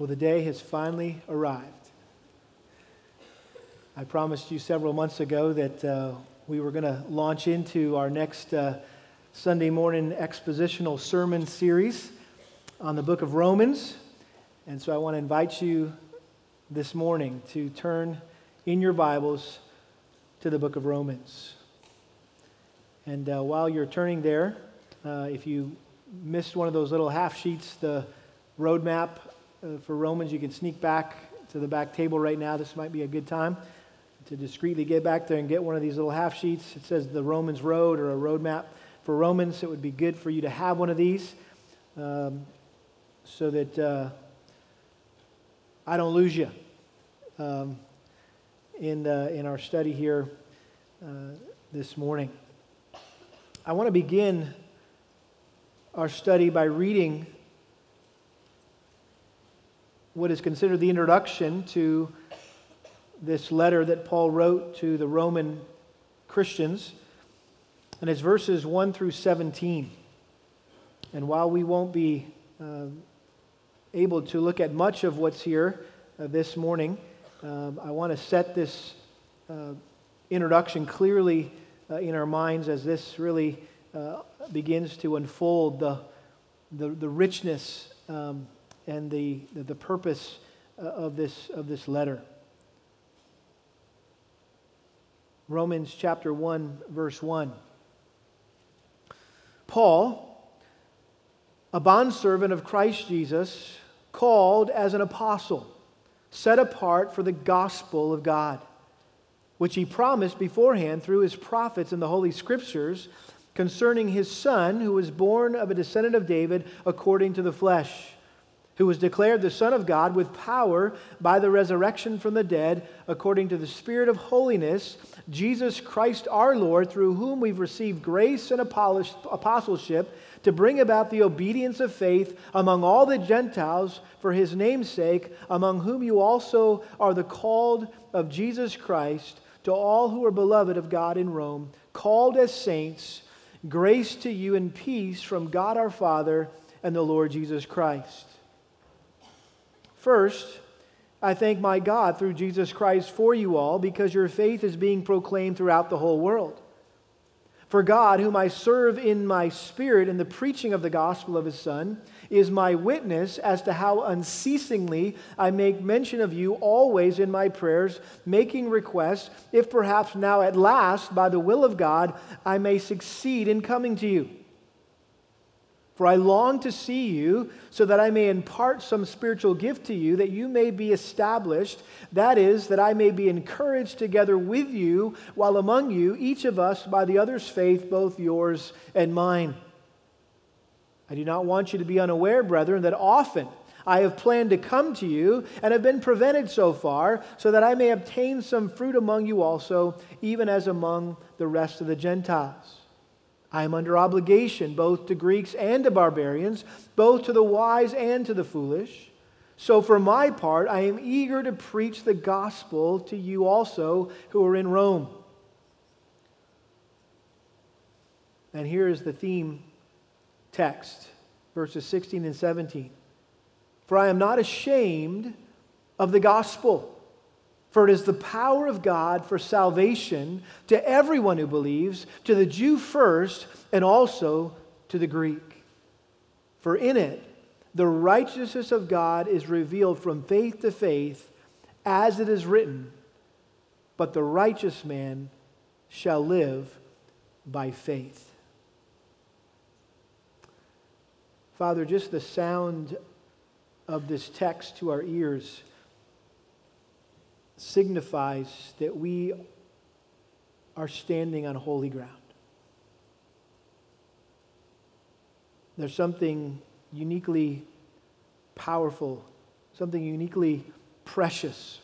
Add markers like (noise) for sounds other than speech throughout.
Well, the day has finally arrived. I promised you several months ago that uh, we were going to launch into our next uh, Sunday morning expositional sermon series on the book of Romans. And so I want to invite you this morning to turn in your Bibles to the book of Romans. And uh, while you're turning there, uh, if you missed one of those little half sheets, the roadmap uh, for Romans, you can sneak back to the back table right now. This might be a good time to discreetly get back there and get one of these little half sheets. It says the Romans Road or a roadmap for Romans. It would be good for you to have one of these um, so that uh, I don't lose you um, in, uh, in our study here uh, this morning. I want to begin our study by reading what is considered the introduction to this letter that Paul wrote to the Roman Christians. And it's verses 1 through 17. And while we won't be uh, able to look at much of what's here uh, this morning, uh, I want to set this uh, introduction clearly uh, in our minds as this really uh, begins to unfold the, the, the richness um, and the, the purpose uh, of this, of this letter. Romans chapter 1, verse 1. Paul, a bondservant of Christ Jesus, called as an apostle, set apart for the gospel of God, which he promised beforehand through his prophets in the Holy Scriptures concerning his son, who was born of a descendant of David according to the flesh who was declared the Son of God with power by the resurrection from the dead, according to the Spirit of holiness, Jesus Christ our Lord, through whom we've received grace and apostleship to bring about the obedience of faith among all the Gentiles for his name's sake, among whom you also are the called of Jesus Christ, to all who are beloved of God in Rome, called as saints, grace to you and peace from God our Father and the Lord Jesus Christ. First, I thank my God through Jesus Christ for you all because your faith is being proclaimed throughout the whole world. For God, whom I serve in my spirit in the preaching of the gospel of his Son, is my witness as to how unceasingly I make mention of you always in my prayers, making requests, if perhaps now at last, by the will of God, I may succeed in coming to you. For I long to see you so that I may impart some spiritual gift to you, that you may be established. That is, that I may be encouraged together with you while among you, each of us by the other's faith, both yours and mine. I do not want you to be unaware, brethren, that often I have planned to come to you and have been prevented so far, so that I may obtain some fruit among you also, even as among the rest of the Gentiles. I am under obligation both to Greeks and to barbarians, both to the wise and to the foolish. So, for my part, I am eager to preach the gospel to you also who are in Rome. And here is the theme text, verses 16 and 17. For I am not ashamed of the gospel for it is the power of God for salvation to everyone who believes, to the Jew first, and also to the Greek. For in it, the righteousness of God is revealed from faith to faith, as it is written, But the righteous man shall live by faith. Father, just the sound of this text to our ears signifies that we are standing on holy ground. There's something uniquely powerful, something uniquely precious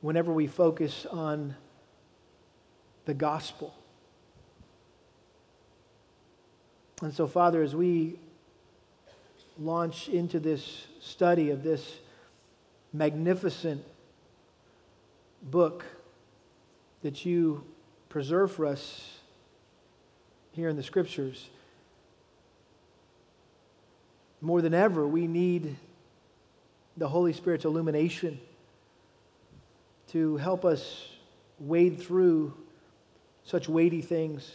whenever we focus on the gospel. And so, Father, as we launch into this study of this magnificent book that you preserve for us here in the scriptures. more than ever, we need the Holy Spirit's illumination to help us wade through such weighty things,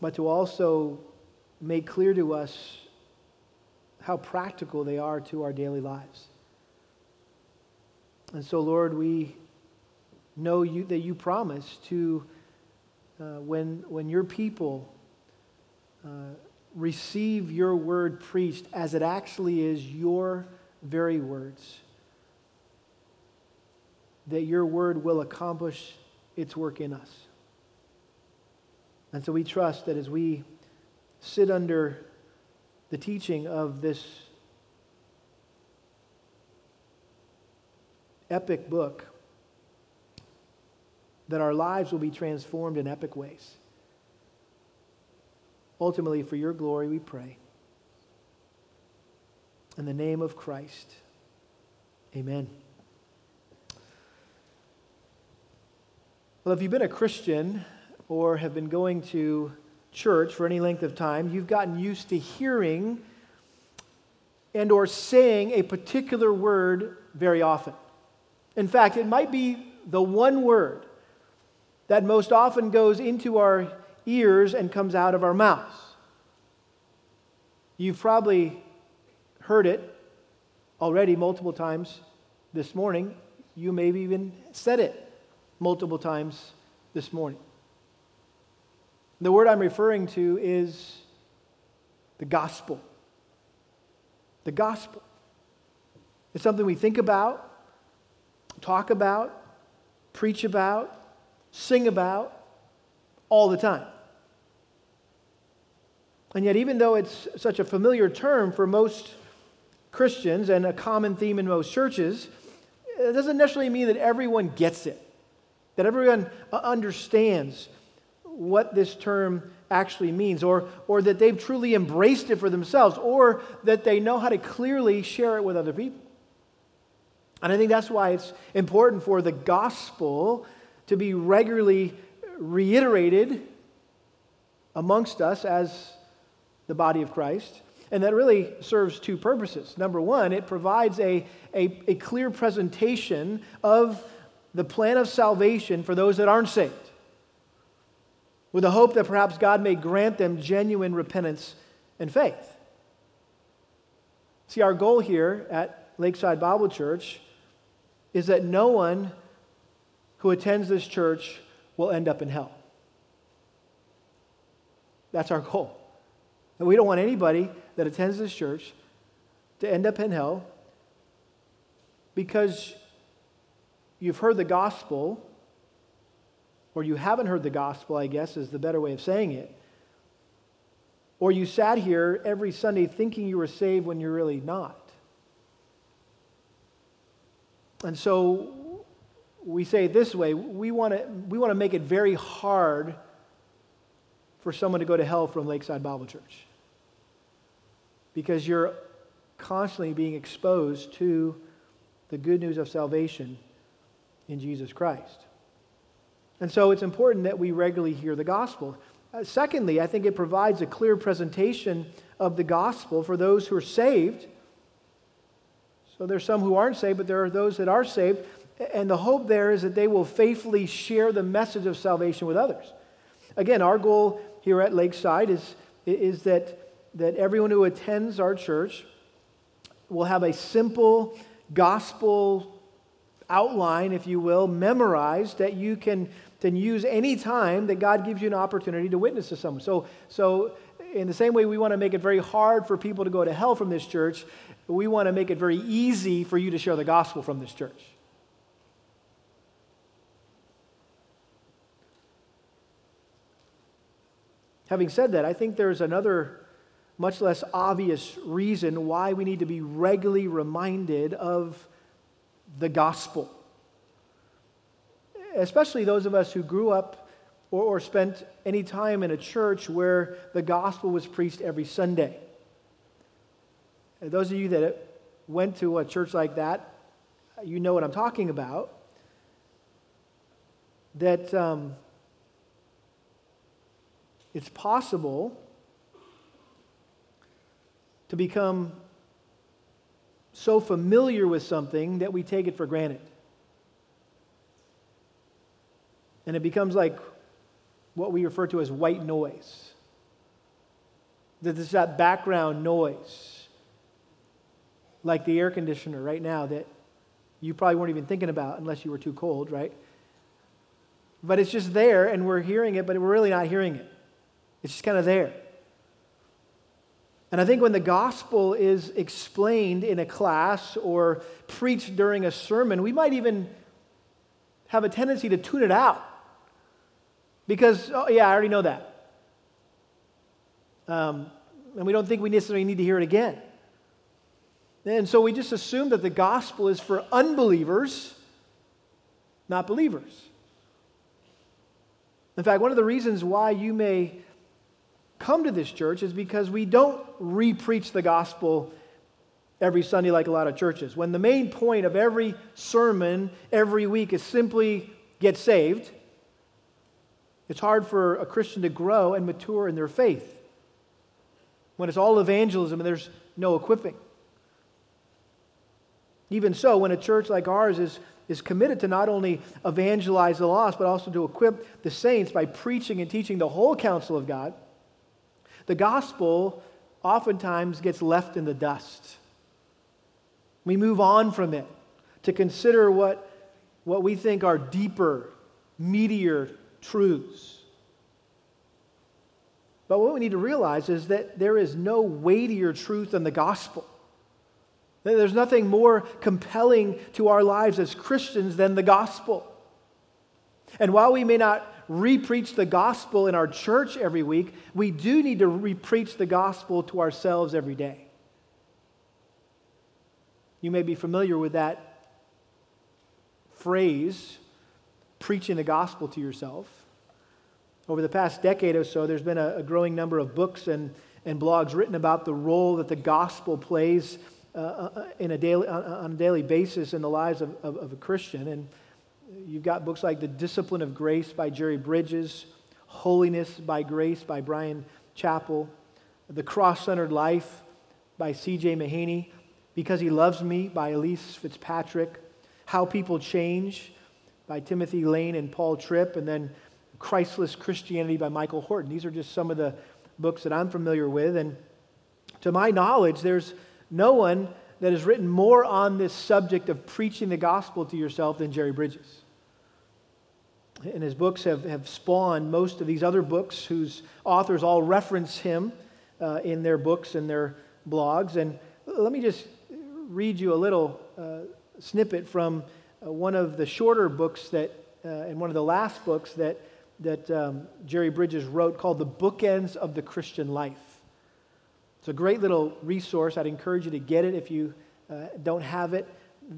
but to also make clear to us how practical they are to our daily lives. And so, Lord, we know you, that you promise to, uh, when, when your people uh, receive your word preached as it actually is your very words, that your word will accomplish its work in us. And so we trust that as we sit under the teaching of this epic book, that our lives will be transformed in epic ways. Ultimately, for your glory, we pray. In the name of Christ, amen. Well, if you've been a Christian or have been going to church for any length of time, you've gotten used to hearing and or saying a particular word very often. In fact, it might be the one word that most often goes into our ears and comes out of our mouths. You've probably heard it already multiple times this morning. You maybe even said it multiple times this morning. The word I'm referring to is the gospel. The gospel. It's something we think about, talk about, preach about, sing about all the time. And yet, even though it's such a familiar term for most Christians and a common theme in most churches, it doesn't necessarily mean that everyone gets it, that everyone uh, understands what this term actually means, or, or that they've truly embraced it for themselves, or that they know how to clearly share it with other people. And I think that's why it's important for the gospel to be regularly reiterated amongst us as the body of Christ. And that really serves two purposes. Number one, it provides a, a, a clear presentation of the plan of salvation for those that aren't saved with the hope that perhaps God may grant them genuine repentance and faith. See, our goal here at Lakeside Bible Church is that no one who attends this church will end up in hell. That's our goal. And we don't want anybody that attends this church to end up in hell because you've heard the gospel or you haven't heard the gospel, I guess is the better way of saying it, or you sat here every Sunday thinking you were saved when you're really not. And so we say it this way we want to we want to make it very hard for someone to go to hell from Lakeside Bible Church because you're constantly being exposed to the good news of salvation in Jesus Christ. And so it's important that we regularly hear the gospel. Uh, secondly, I think it provides a clear presentation of the gospel for those who are saved. So there's some who aren't saved, but there are those that are saved. And the hope there is that they will faithfully share the message of salvation with others. Again, our goal here at Lakeside is, is that, that everyone who attends our church will have a simple gospel outline, if you will, memorized that you can then use any time that God gives you an opportunity to witness to someone. So, so in the same way we want to make it very hard for people to go to hell from this church, we want to make it very easy for you to share the gospel from this church. Having said that, I think there's another much less obvious reason why we need to be regularly reminded of the gospel especially those of us who grew up or, or spent any time in a church where the gospel was preached every Sunday. And those of you that went to a church like that, you know what I'm talking about. That um, it's possible to become so familiar with something that we take it for granted. And it becomes like what we refer to as white noise. That there's that background noise, like the air conditioner right now that you probably weren't even thinking about unless you were too cold, right? But it's just there and we're hearing it, but we're really not hearing it. It's just kind of there. And I think when the gospel is explained in a class or preached during a sermon, we might even have a tendency to tune it out. Because, oh, yeah, I already know that. Um, and we don't think we necessarily need to hear it again. And so we just assume that the gospel is for unbelievers, not believers. In fact, one of the reasons why you may come to this church is because we don't re-preach the gospel every Sunday like a lot of churches. When the main point of every sermon every week is simply get saved, it's hard for a Christian to grow and mature in their faith. When it's all evangelism and there's no equipping. Even so, when a church like ours is, is committed to not only evangelize the lost, but also to equip the saints by preaching and teaching the whole counsel of God, the gospel oftentimes gets left in the dust. We move on from it to consider what, what we think are deeper, meatier truths. But what we need to realize is that there is no weightier truth than the gospel. There's nothing more compelling to our lives as Christians than the gospel. And while we may not repreach the gospel in our church every week, we do need to repreach the gospel to ourselves every day. You may be familiar with that phrase, preaching the gospel to yourself. Over the past decade or so, there's been a, a growing number of books and, and blogs written about the role that the gospel plays uh, uh in a daily, on a daily basis in the lives of, of, of a Christian. And You've got books like The Discipline of Grace by Jerry Bridges, Holiness by Grace by Bryan Chapell, The Cross Centered Life by C.J. Mahaney, Because He Loves Me by Elyse Fitzpatrick, How People Change by Timothy Lane and Paul Tripp, and then Christless Christianity by Michael Horton. These are just some of the books that I'm familiar with. And to my knowledge, there's no one that has written more on this subject of preaching the gospel to yourself than Jerry Bridges. And his books have, have spawned most of these other books whose authors all reference him uh, in their books and their blogs. And let me just read you a little uh, snippet from one of the shorter books that, uh, and one of the last books that, that um, Jerry Bridges wrote called The Bookends of the Christian Life. It's a great little resource. I'd encourage you to get it if you uh, don't have it.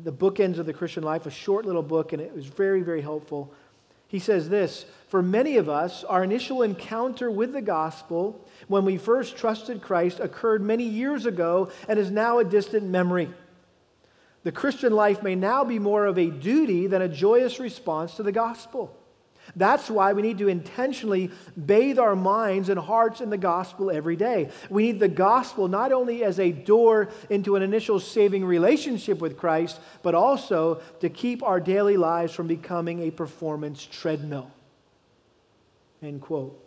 The Bookends of the Christian Life, a short little book, and it was very, very helpful. He says this For many of us, our initial encounter with the gospel when we first trusted Christ occurred many years ago and is now a distant memory. The Christian life may now be more of a duty than a joyous response to the gospel. That's why we need to intentionally bathe our minds and hearts in the gospel every day. We need the gospel not only as a door into an initial saving relationship with Christ, but also to keep our daily lives from becoming a performance treadmill. End quote.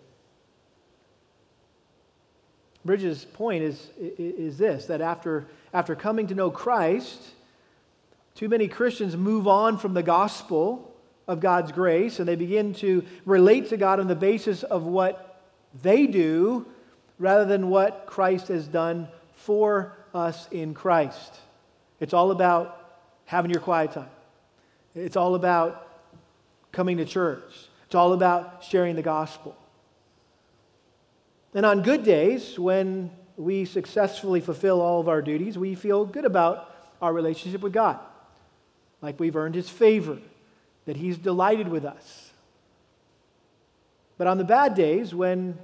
Bridges' point is, is this that after, after coming to know Christ, too many Christians move on from the gospel of God's grace and they begin to relate to God on the basis of what they do rather than what Christ has done for us in Christ. It's all about having your quiet time, it's all about coming to church, it's all about sharing the gospel. And on good days, when we successfully fulfill all of our duties, we feel good about our relationship with God, like we've earned His favor that He's delighted with us. But on the bad days, when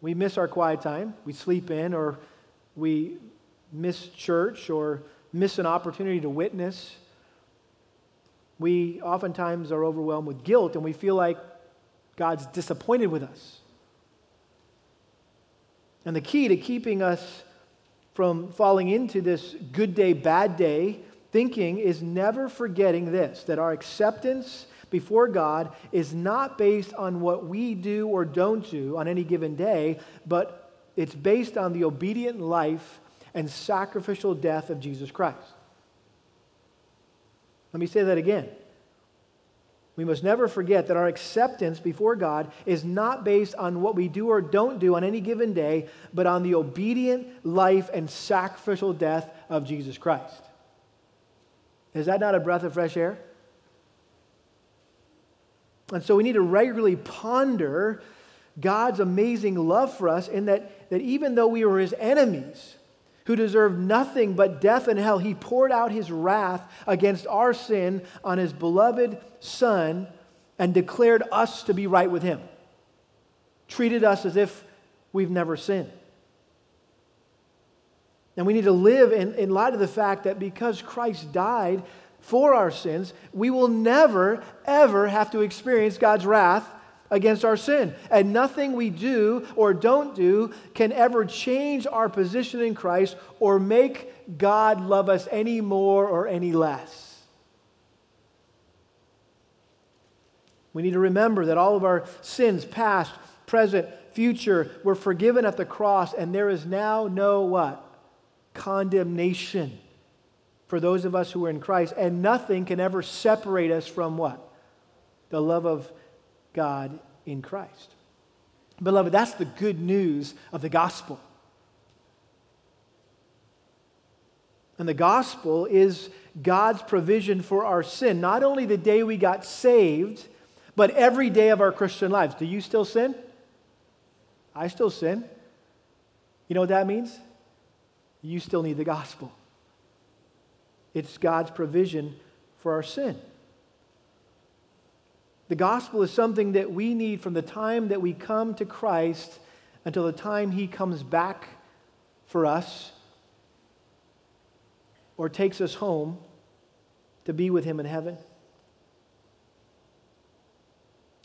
we miss our quiet time, we sleep in, or we miss church, or miss an opportunity to witness, we oftentimes are overwhelmed with guilt and we feel like God's disappointed with us. And the key to keeping us from falling into this good day, bad day thinking is never forgetting this that our acceptance before God is not based on what we do or don't do on any given day, but it's based on the obedient life and sacrificial death of Jesus Christ. Let me say that again. We must never forget that our acceptance before God is not based on what we do or don't do on any given day, but on the obedient life and sacrificial death of Jesus Christ. Is that not a breath of fresh air? And so we need to regularly ponder God's amazing love for us in that, that even though we were his enemies, who deserved nothing but death and hell, he poured out his wrath against our sin on his beloved Son and declared us to be right with him, treated us as if we've never sinned. And we need to live in, in light of the fact that because Christ died for our sins, we will never, ever have to experience God's wrath against our sin. And nothing we do or don't do can ever change our position in Christ or make God love us any more or any less. We need to remember that all of our sins, past, present, future, were forgiven at the cross, and there is now no what? Condemnation for those of us who are in Christ, and nothing can ever separate us from what? The love of God in Christ. Beloved, that's the good news of the gospel. And the gospel is God's provision for our sin, not only the day we got saved, but every day of our Christian lives. Do you still sin? I still sin. You know what that means? You still need the gospel. It's God's provision for our sin. The gospel is something that we need from the time that we come to Christ until the time he comes back for us or takes us home to be with him in heaven.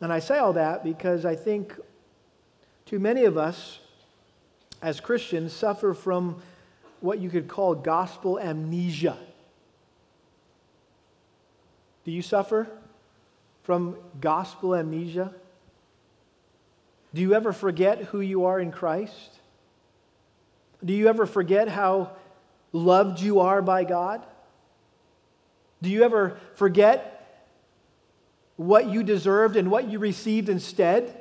And I say all that because I think too many of us as Christians suffer from what you could call gospel amnesia. Do you suffer from gospel amnesia? Do you ever forget who you are in Christ? Do you ever forget how loved you are by God? Do you ever forget what you deserved and what you received instead?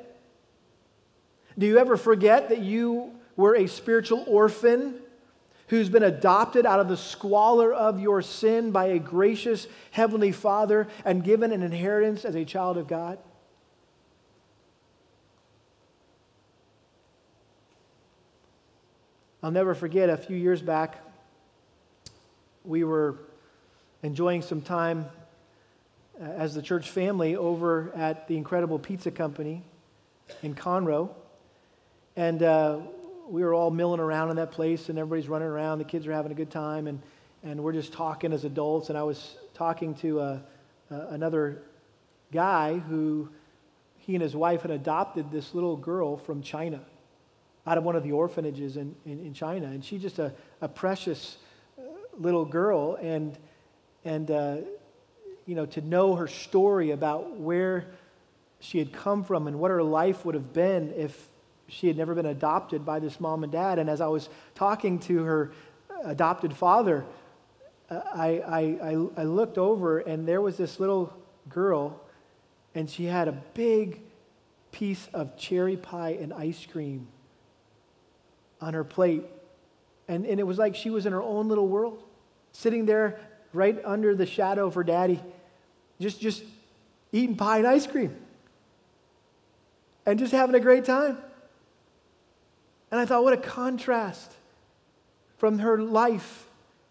Do you ever forget that you were a spiritual orphan who's been adopted out of the squalor of your sin by a gracious Heavenly Father and given an inheritance as a child of God? I'll never forget a few years back, we were enjoying some time uh, as the church family over at the Incredible Pizza Company in Conroe. And uh, we were all milling around in that place, and everybody's running around. The kids are having a good time, and, and we're just talking as adults. And I was talking to uh, uh, another guy who he and his wife had adopted this little girl from China out of one of the orphanages in, in, in China. And she's just a, a precious uh, little girl. And, and uh, you know, to know her story about where she had come from and what her life would have been if she had never been adopted by this mom and dad. And as I was talking to her adopted father, uh, I, I, I, looked over and there was this little girl, and she had a big piece of cherry pie and ice cream on her plate. And, and it was like she was in her own little world, sitting there right under the shadow of her daddy, just, just eating pie and ice cream and just having a great time. And I thought, what a contrast from her life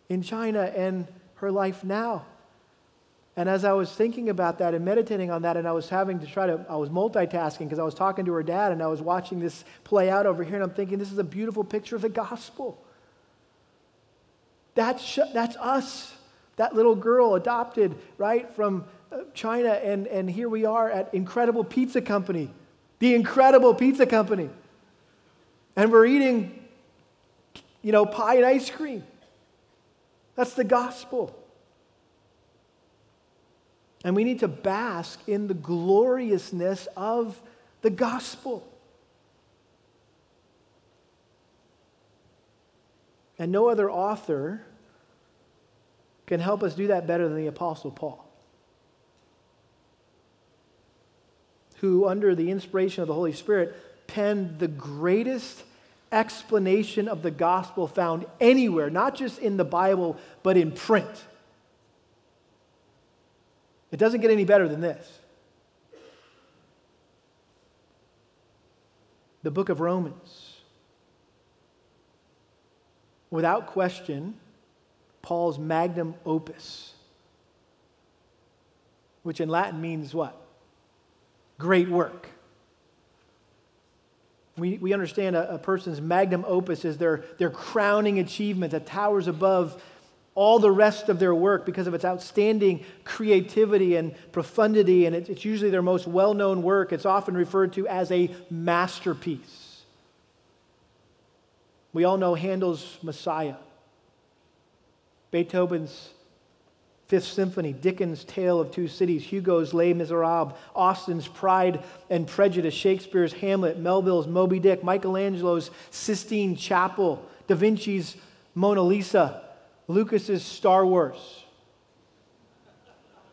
in China and her life now. And as I was thinking about that and meditating on that, and I was having to try to, I was multitasking because I was talking to her dad and I was watching this play out over here, and I'm thinking, this is a beautiful picture of the gospel. That's, that's us that little girl adopted, right, from uh, China, and, and here we are at Incredible Pizza Company, the Incredible Pizza Company. And we're eating you know, pie and ice cream. That's the gospel. And we need to bask in the gloriousness of the gospel. And no other author can help us do that better than the Apostle Paul, who, under the inspiration of the Holy Spirit, penned the greatest explanation of the gospel found anywhere, not just in the Bible, but in print. It doesn't get any better than this. The book of Romans. Without question, Paul's magnum opus, which in Latin means what? Great work. We, we understand a, a person's magnum opus is their, their crowning achievement that towers above all the rest of their work because of its outstanding creativity and profundity, and it's usually their most well known work. It's often referred to as a masterpiece. We all know Handel's Messiah, Beethoven's Fifth Symphony, Dickens' Tale of Two Cities, Hugo's Les Miserables, Austen's Pride and Prejudice, Shakespeare's Hamlet, Melville's Moby Dick, Michelangelo's Sistine Chapel, Da Vinci's Mona Lisa, Lucas's Star Wars,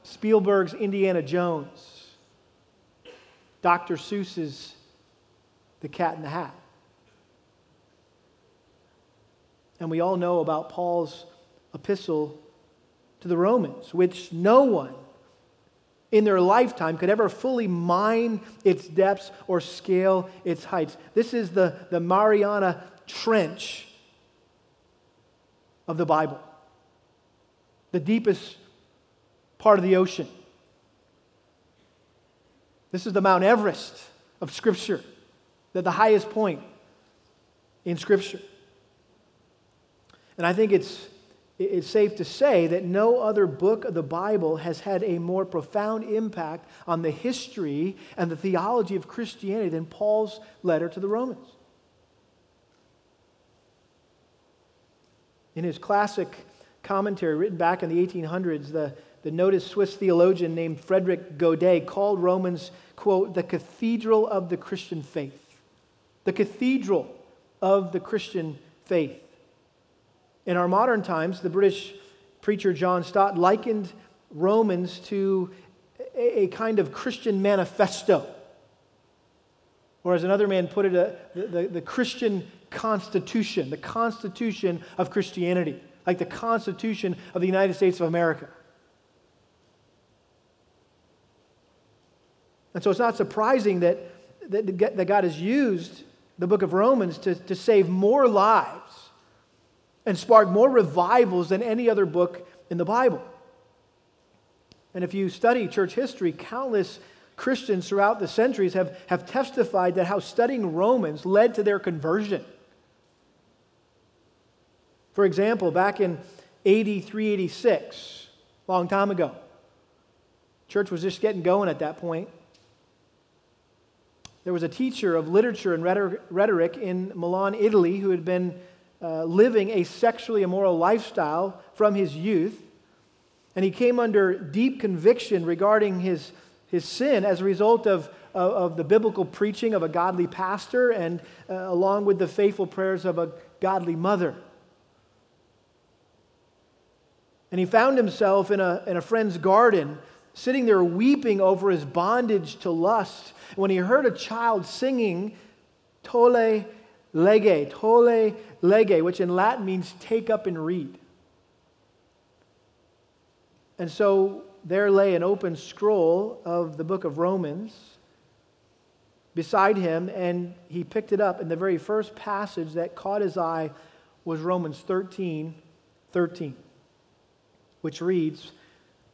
Spielberg's Indiana Jones, Dr. Seuss's The Cat in the Hat. And we all know about Paul's epistle to the Romans, which no one in their lifetime could ever fully mine its depths or scale its heights. This is the, the Mariana Trench of the Bible the deepest part of the ocean. This is the Mount Everest of Scripture, the, the highest point in Scripture. And I think it's, it's safe to say that no other book of the Bible has had a more profound impact on the history and the theology of Christianity than Paul's letter to the Romans. In his classic commentary written back in the 1800s, the, the noted Swiss theologian named Frederick Godet called Romans, quote, the cathedral of the Christian faith. The cathedral of the Christian faith. In our modern times, the British preacher John Stott likened Romans to a, kind of Christian manifesto. Or, as another man put it, a, the, the Christian constitution, the constitution of Christianity like the Constitution of the United States of America. And so it's not surprising that, that, that God has used the book of Romans to, to save more lives and sparked more revivals than any other book in the Bible. And if you study church history, countless Christians throughout the centuries have, have testified that how studying Romans led to their conversion. For example, back in 8386, a long time ago, church was just getting going at that point. There was a teacher of literature and rhetoric in Milan, Italy, who had been uh, living a sexually immoral lifestyle from his youth. And he came under deep conviction regarding his, his sin as a result of, of, of the biblical preaching of a godly pastor and uh, along with the faithful prayers of a godly mother. And he found himself in a, in a friend's garden, sitting there weeping over his bondage to lust, when he heard a child singing, Tolle lege, tolle lege, which in Latin means take up and read. And so there lay an open scroll of the book of Romans beside him, and he picked it up. And the very first passage that caught his eye was Romans 13 13 which reads,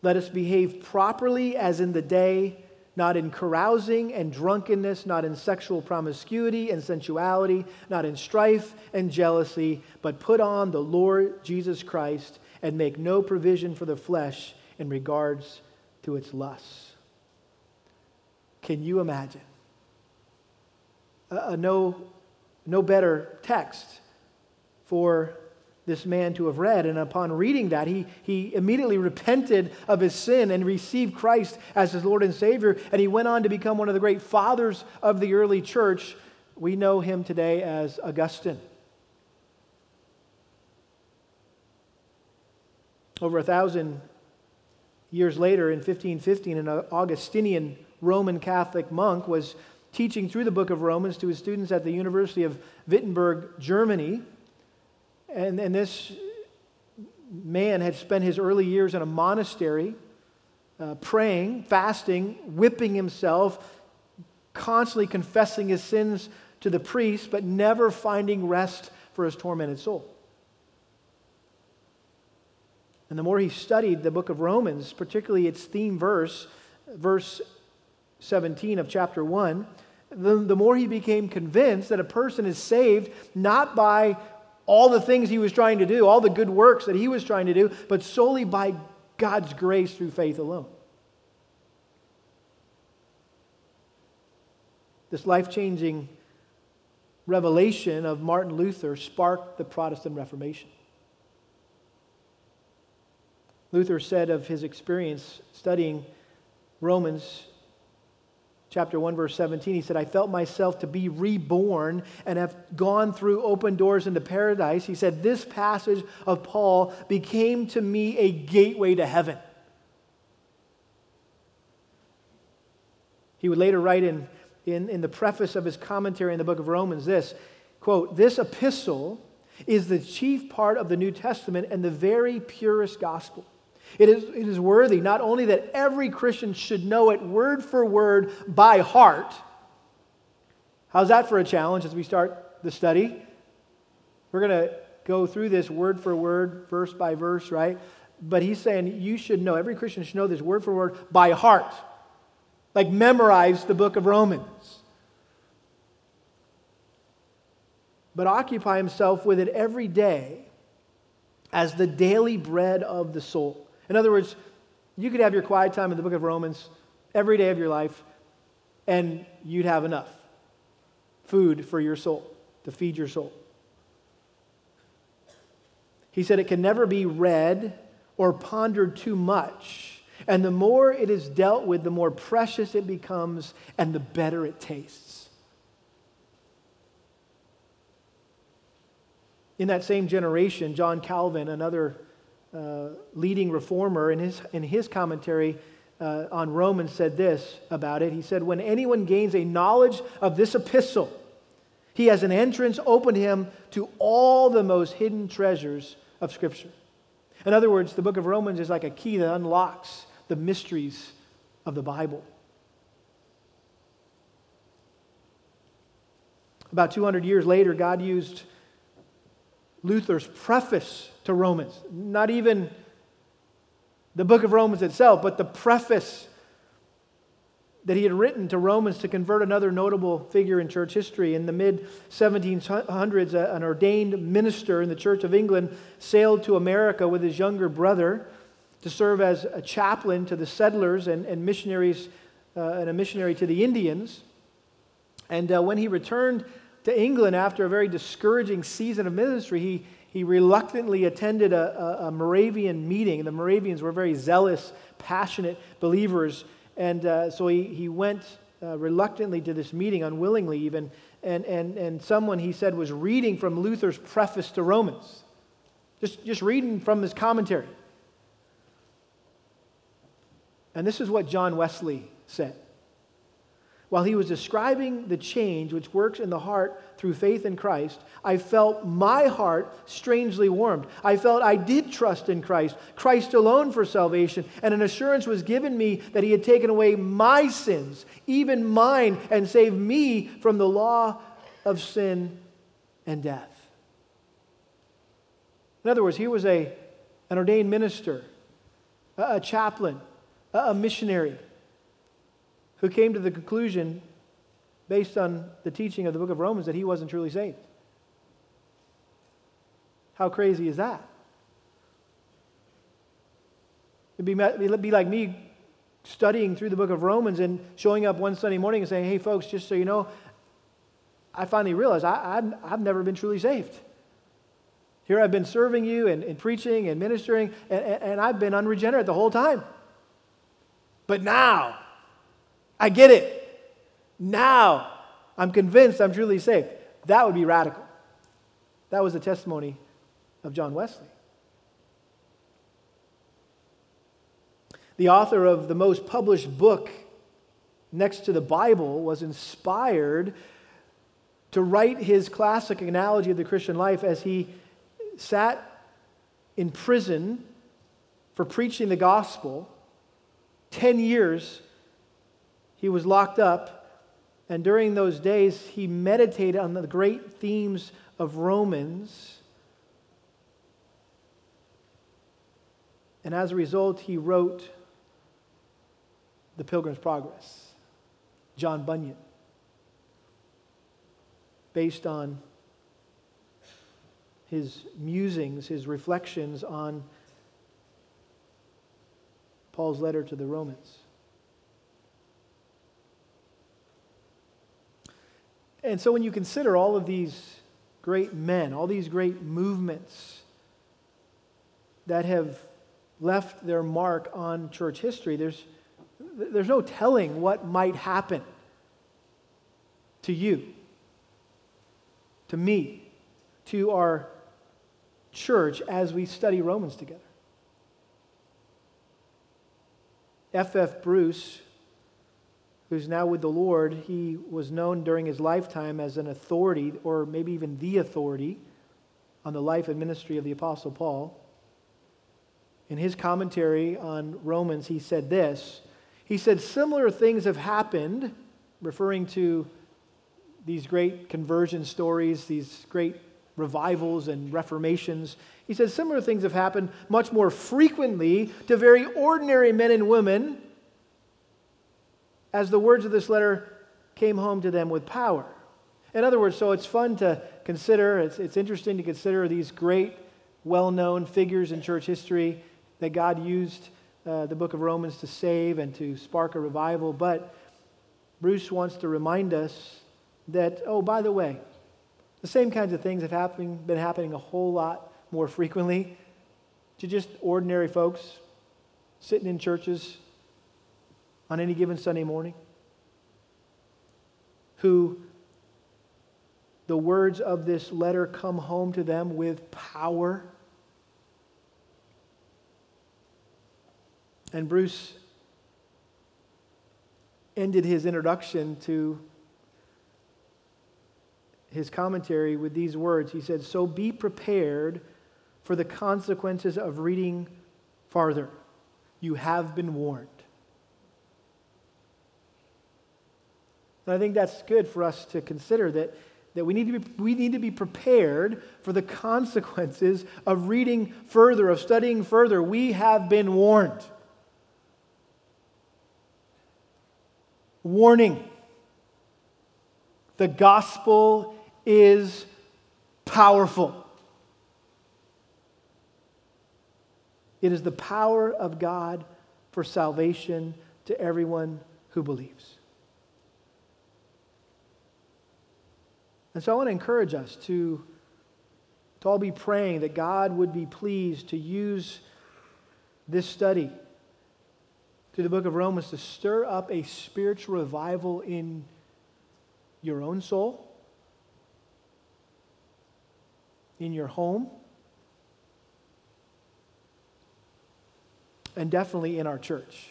Let us behave properly as in the day, not in carousing and drunkenness, not in sexual promiscuity and sensuality, not in strife and jealousy, but put on the Lord Jesus Christ and make no provision for the flesh in regards to its lusts. Can you imagine? A, a no, no better text for this man to have read. And upon reading that, he, he immediately repented of his sin and received Christ as his Lord and Savior. And he went on to become one of the great fathers of the early church. We know him today as Augustine. Over a thousand years later, in 1515, an Augustinian Roman Catholic monk was teaching through the book of Romans to his students at the University of Wittenberg, Germany. And, and this man had spent his early years in a monastery, uh, praying, fasting, whipping himself, constantly confessing his sins to the priest, but never finding rest for his tormented soul. And the more he studied the book of Romans, particularly its theme verse, verse 17 of chapter 1, the, the more he became convinced that a person is saved not by all the things he was trying to do, all the good works that he was trying to do, but solely by God's grace through faith alone. This life changing revelation of Martin Luther sparked the Protestant Reformation. Luther said of his experience studying Romans chapter 1 verse 17 he said i felt myself to be reborn and have gone through open doors into paradise. He said this passage of paul became to me a gateway to heaven. He would later write in, in, in the preface of his commentary in the book of romans this quote this epistle is the chief part of the new testament and the very purest gospel it is, it is worthy not only that every Christian should know it word for word by heart. How's that for a challenge as we start the study? We're going to go through this word for word, verse by verse, right? But he's saying you should know, every Christian should know this word for word by heart. Like memorize the book of Romans. But occupy himself with it every day as the daily bread of the soul. In other words, you could have your quiet time in the book of Romans every day of your life, and you'd have enough food for your soul, to feed your soul. He said it can never be read or pondered too much. And the more it is dealt with, the more precious it becomes and the better it tastes. In that same generation, John Calvin, another uh, leading reformer, in his, in his commentary uh, on Romans, said this about it. He said, When anyone gains a knowledge of this epistle, he has an entrance open to him to all the most hidden treasures of Scripture. In other words, the book of Romans is like a key that unlocks the mysteries of the Bible. About 200 years later, God used Luther's preface to Romans. Not even the book of Romans itself, but the preface that he had written to Romans to convert another notable figure in church history. In the mid 1700s, an ordained minister in the Church of England sailed to America with his younger brother to serve as a chaplain to the settlers and, and missionaries, uh, and a missionary to the Indians. And uh, when he returned to England after a very discouraging season of ministry, he, he reluctantly attended a, a, a Moravian meeting. The Moravians were very zealous, passionate believers. And uh, so he, he went uh, reluctantly to this meeting, unwillingly even. And, and, and someone, he said, was reading from Luther's preface to Romans, just, just reading from his commentary. And this is what John Wesley said while he was describing the change which works in the heart through faith in Christ, I felt my heart strangely warmed. I felt I did trust in Christ, Christ alone for salvation, and an assurance was given me that he had taken away my sins, even mine, and saved me from the law of sin and death. In other words, he was a, an ordained minister, a, a chaplain, a, a missionary who came to the conclusion, based on the teaching of the book of Romans, that he wasn't truly saved. How crazy is that? It'd be, it'd be like me studying through the book of Romans and showing up one Sunday morning and saying, hey, folks, just so you know, I finally realized I, have I've never been truly saved. Here I've been serving you and, and preaching and ministering, and, and I've been unregenerate the whole time. But now, I get it. Now, I'm convinced I'm truly saved. That would be radical. That was the testimony of John Wesley. The author of the most published book next to the Bible was inspired to write his classic analogy of the Christian life as he sat in prison for preaching the gospel. 10 years he was locked up, and during those days he meditated on the great themes of Romans. And as a result, he wrote The Pilgrim's Progress, John Bunyan, based on his musings, his reflections on Paul's letter to the Romans. And so when you consider all of these great men, all these great movements that have left their mark on church history, there's, there's no telling what might happen to you, to me, to our church as we study Romans together. F.F. F. Bruce, who's now with the Lord, he was known during his lifetime as an authority, or maybe even the authority, on the life and ministry of the Apostle Paul. In his commentary on Romans, he said this. He said, Similar things have happened, referring to these great conversion stories, these great revivals and reformations. He says similar things have happened much more frequently to very ordinary men and women as the words of this letter came home to them with power. In other words, so it's fun to consider, it's, it's interesting to consider these great, well known figures in church history that God used uh, the book of Romans to save and to spark a revival. But Bruce wants to remind us that, oh, by the way, the same kinds of things have happening, been happening a whole lot more frequently to just ordinary folks sitting in churches on any given Sunday morning who the words of this letter come home to them with power. And Bruce ended his introduction to his commentary with these words. He said, So be prepared for the consequences of reading farther. You have been warned. And I think that's good for us to consider that, that we, need to be, we need to be prepared for the consequences of reading further, of studying further. We have been warned. Warning. The gospel is powerful. It is the power of God for salvation to everyone who believes. And so I want to encourage us to, to all be praying that God would be pleased to use this study through the book of Romans to stir up a spiritual revival in your own soul in your home, and definitely in our church.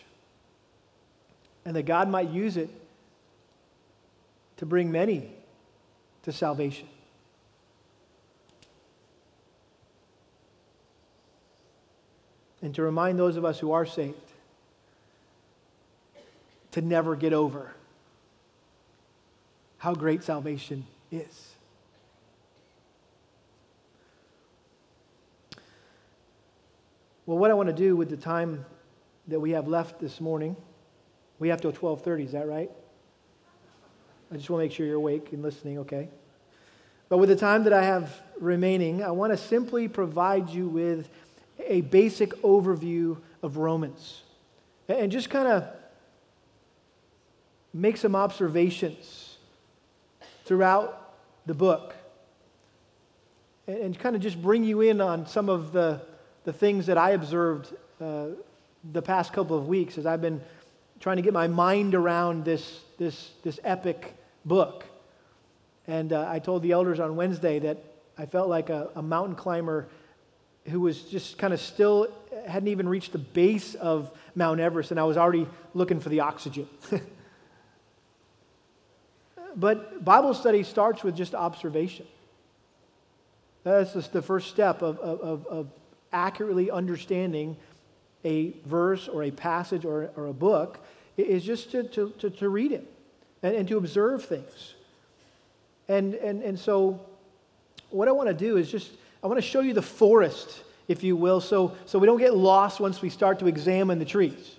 And that God might use it to bring many to salvation. And to remind those of us who are saved to never get over how great salvation is. Well, what I want to do with the time that we have left this morning, we have till 12:30, is that right? I just want to make sure you're awake and listening, okay? But with the time that I have remaining, I want to simply provide you with a basic overview of Romans and just kind of make some observations throughout the book. and, kind of just bring you in on some of the, the things that I observed uh, the past couple of weeks as I've been trying to get my mind around this, this, this epic book. And uh, I told the elders on Wednesday that I felt like a, a mountain climber who was just kind of still, hadn't even reached the base of Mount Everest, and I was already looking for the oxygen. (laughs) but Bible study starts with just observation. That's just the first step of, of, of accurately understanding a verse or a passage or, or a book, is just to, to, to, to read it and, and to observe things. And, and, and so, what I want to do is just, I want to show you the forest, if you will, so, so we don't get lost once we start to examine the trees.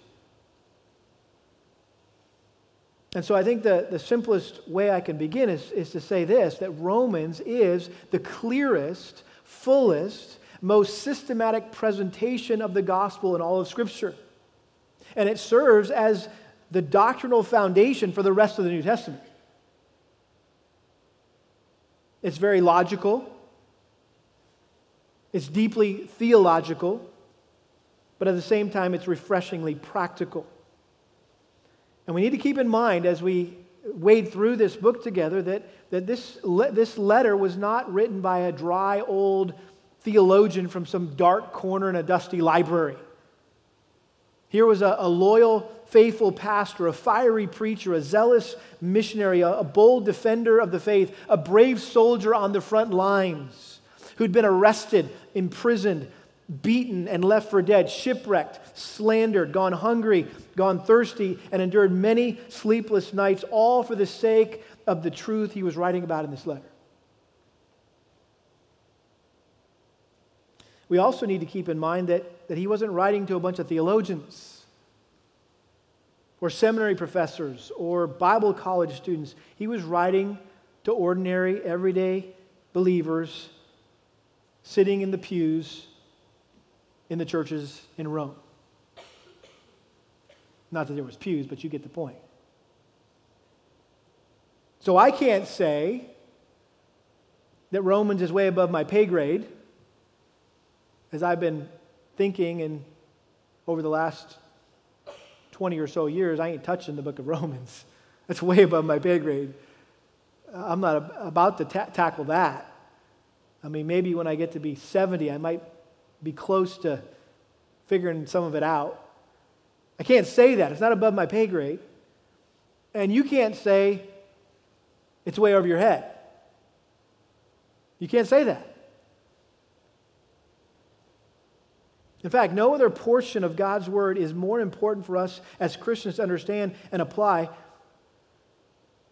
And so I think the, the simplest way I can begin is, is to say this that Romans is the clearest, fullest, most systematic presentation of the gospel in all of Scripture. And it serves as the doctrinal foundation for the rest of the New Testament. It's very logical, it's deeply theological, but at the same time, it's refreshingly practical. And we need to keep in mind as we wade through this book together that, that this, le- this letter was not written by a dry old theologian from some dark corner in a dusty library. Here was a, a loyal, faithful pastor, a fiery preacher, a zealous missionary, a, a bold defender of the faith, a brave soldier on the front lines who'd been arrested, imprisoned, beaten, and left for dead, shipwrecked, slandered, gone hungry, gone thirsty, and endured many sleepless nights, all for the sake of the truth he was writing about in this letter. We also need to keep in mind that, that he wasn't writing to a bunch of theologians or seminary professors or Bible college students. He was writing to ordinary, everyday believers sitting in the pews in the churches in Rome. Not that there was pews, but you get the point. So I can't say that Romans is way above my pay grade as I've been thinking and over the last 20 or so years, I ain't touching the book of (laughs) Romans. That's way above my pay grade. I'm not about to ta- tackle that. I mean, maybe when I get to be 70, I might be close to figuring some of it out. I can't say that. It's not above my pay grade. And you can't say it's way over your head. You can't say that. In fact, no other portion of God's word is more important for us as Christians to understand and apply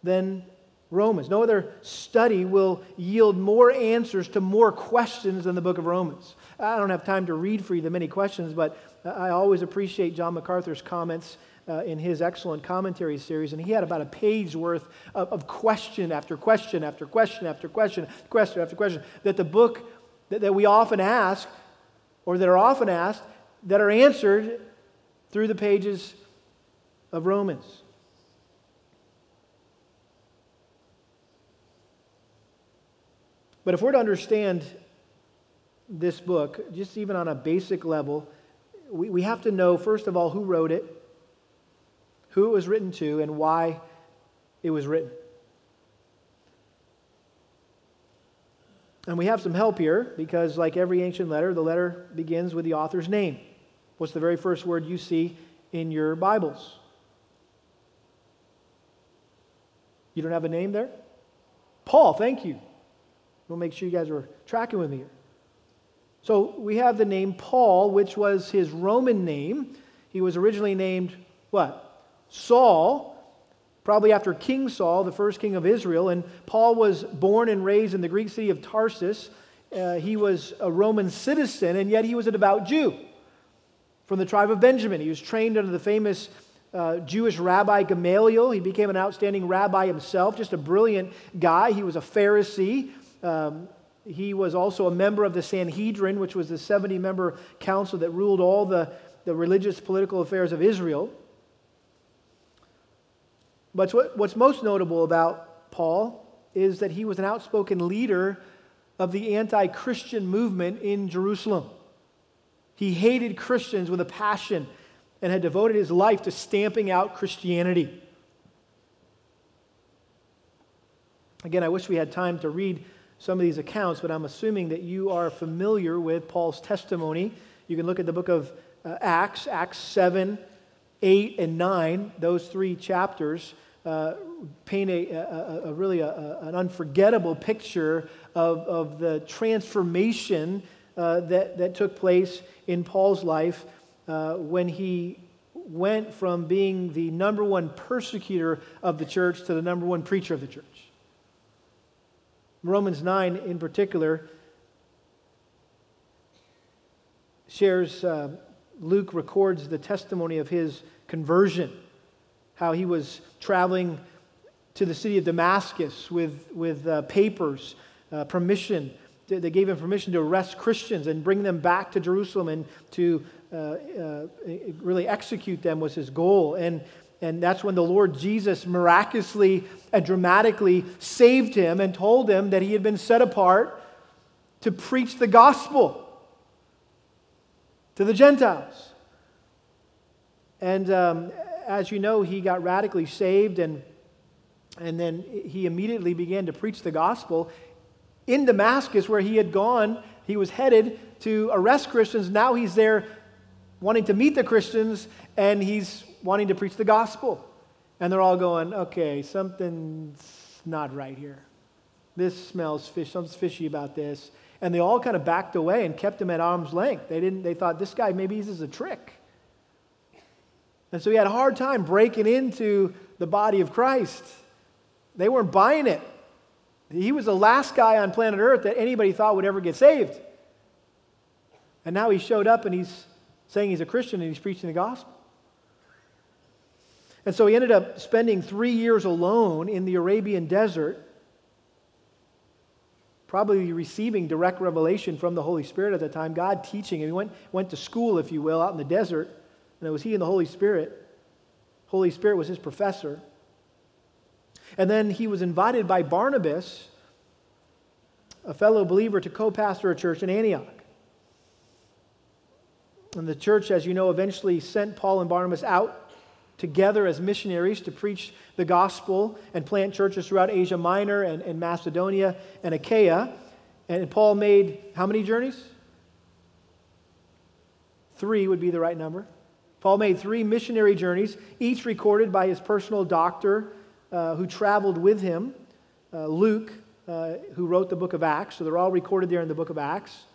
than Romans. No other study will yield more answers to more questions than the book of Romans. I don't have time to read for you the many questions, but I always appreciate John MacArthur's comments uh, in his excellent commentary series, and he had about a page worth of, of, question after question after question after question, question after question, that the book that, that we often ask or that are often asked that are answered through the pages of Romans. But if we're to understand this book, just even on a basic level, we, we have to know, first of all, who wrote it, who it was written to, and why it was written. And we have some help here because, like every ancient letter, the letter begins with the author's name. What's the very first word you see in your Bibles? You don't have a name there? Paul, thank you. We'll make sure you guys are tracking with me here. So we have the name Paul, which was his Roman name. He was originally named what? Saul, probably after King Saul, the first king of Israel. And Paul was born and raised in the Greek city of Tarsus. Uh, he was a Roman citizen, and yet he was a devout Jew from the tribe of Benjamin. He was trained under the famous uh, Jewish rabbi Gamaliel. He became an outstanding rabbi himself, just a brilliant guy. He was a Pharisee. Um, he was also a member of the Sanhedrin, which was the 70 member council that ruled all the, the religious political affairs of Israel. But what's most notable about Paul is that he was an outspoken leader of the anti Christian movement in Jerusalem. He hated Christians with a passion and had devoted his life to stamping out Christianity. Again, I wish we had time to read some of these accounts, but I'm assuming that you are familiar with Paul's testimony. You can look at the book of uh, Acts, Acts 7, 8, and 9, those three chapters. Uh, paint a, a, a really a, an unforgettable picture of, of the transformation uh, that, that took place in Paul's life uh, when he went from being the number one persecutor of the church to the number one preacher of the church. Romans 9, in particular, shares, uh, Luke records the testimony of his conversion, how he was traveling to the city of Damascus with, with uh, papers, uh, permission. They gave him permission to arrest Christians and bring them back to Jerusalem and to uh, uh, really execute them was his goal. And, and that's when the Lord Jesus miraculously and dramatically saved him and told him that he had been set apart to preach the gospel to the Gentiles. And um, as you know, he got radically saved and and then he immediately began to preach the gospel in Damascus, where he had gone. He was headed to arrest Christians. Now he's there wanting to meet the Christians and he's wanting to preach the gospel. And they're all going, okay, something's not right here. This smells fish, something's fishy about this. And they all kind of backed away and kept him at arm's length. They didn't, they thought this guy maybe this is a trick. And so he had a hard time breaking into the body of Christ. They weren't buying it. He was the last guy on planet Earth that anybody thought would ever get saved. And now he showed up and he's saying he's a Christian and he's preaching the gospel. And so he ended up spending three years alone in the Arabian desert, probably receiving direct revelation from the Holy Spirit at the time, God teaching him. He went, went to school, if you will, out in the desert, and it was he and the Holy Spirit. Holy Spirit was his professor. And then he was invited by Barnabas, a fellow believer, to co pastor a church in Antioch. And the church, as you know, eventually sent Paul and Barnabas out together as missionaries to preach the gospel and plant churches throughout Asia Minor and, and Macedonia and Achaia. And Paul made how many journeys? Three would be the right number. Paul made three missionary journeys, each recorded by his personal doctor uh, who traveled with him, uh, Luke, uh, who wrote the book of Acts. So they're all recorded there in the book of Acts.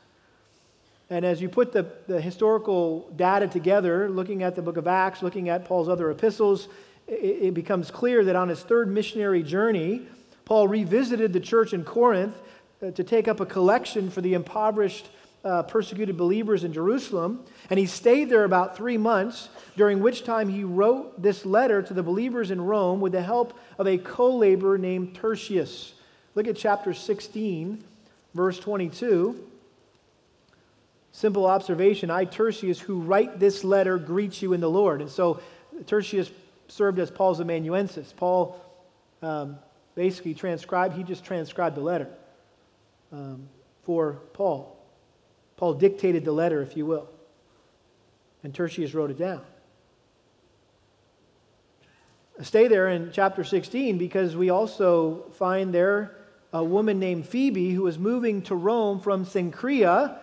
And as you put the, the historical data together, looking at the book of Acts, looking at Paul's other epistles, it, it becomes clear that on his third missionary journey, Paul revisited the church in Corinth uh, to take up a collection for the impoverished uh, persecuted believers in Jerusalem. And he stayed there about three months, during which time he wrote this letter to the believers in Rome with the help of a co laborer named Tertius. Look at chapter 16, verse 22. Simple observation I, Tertius, who write this letter, greet you in the Lord. And so Tertius served as Paul's amanuensis. Paul um, basically transcribed, he just transcribed the letter um, for Paul. Paul dictated the letter, if you will, and Tertius wrote it down. Stay there in chapter 16 because we also find there a woman named Phoebe who was moving to Rome from Cenchrea,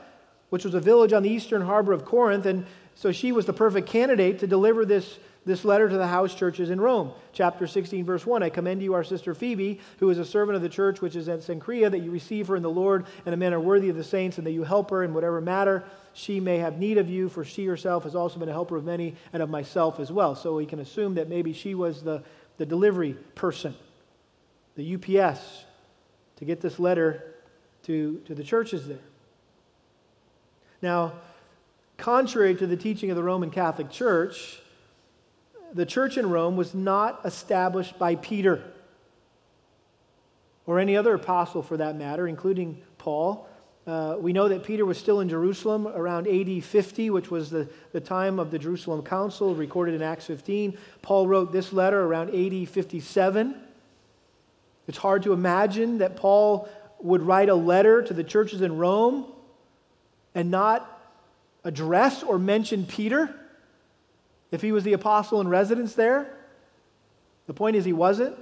which was a village on the eastern harbor of Corinth. And so she was the perfect candidate to deliver this this letter to the house churches in Rome. Chapter 16, verse 1 I commend you our sister Phoebe, who is a servant of the church which is at Cenchrea, that you receive her in the Lord in a manner worthy of the saints, and that you help her in whatever matter she may have need of you, for she herself has also been a helper of many and of myself as well. So we can assume that maybe she was the, the delivery person, the UPS, to get this letter to, to the churches there. Now, contrary to the teaching of the Roman Catholic Church, the church in Rome was not established by Peter or any other apostle for that matter, including Paul. Uh, we know that Peter was still in Jerusalem around AD 50, which was the, the time of the Jerusalem Council, recorded in Acts 15. Paul wrote this letter around AD 57. It's hard to imagine that Paul would write a letter to the churches in Rome and not address or mention Peter if he was the apostle in residence there? The point is, he wasn't.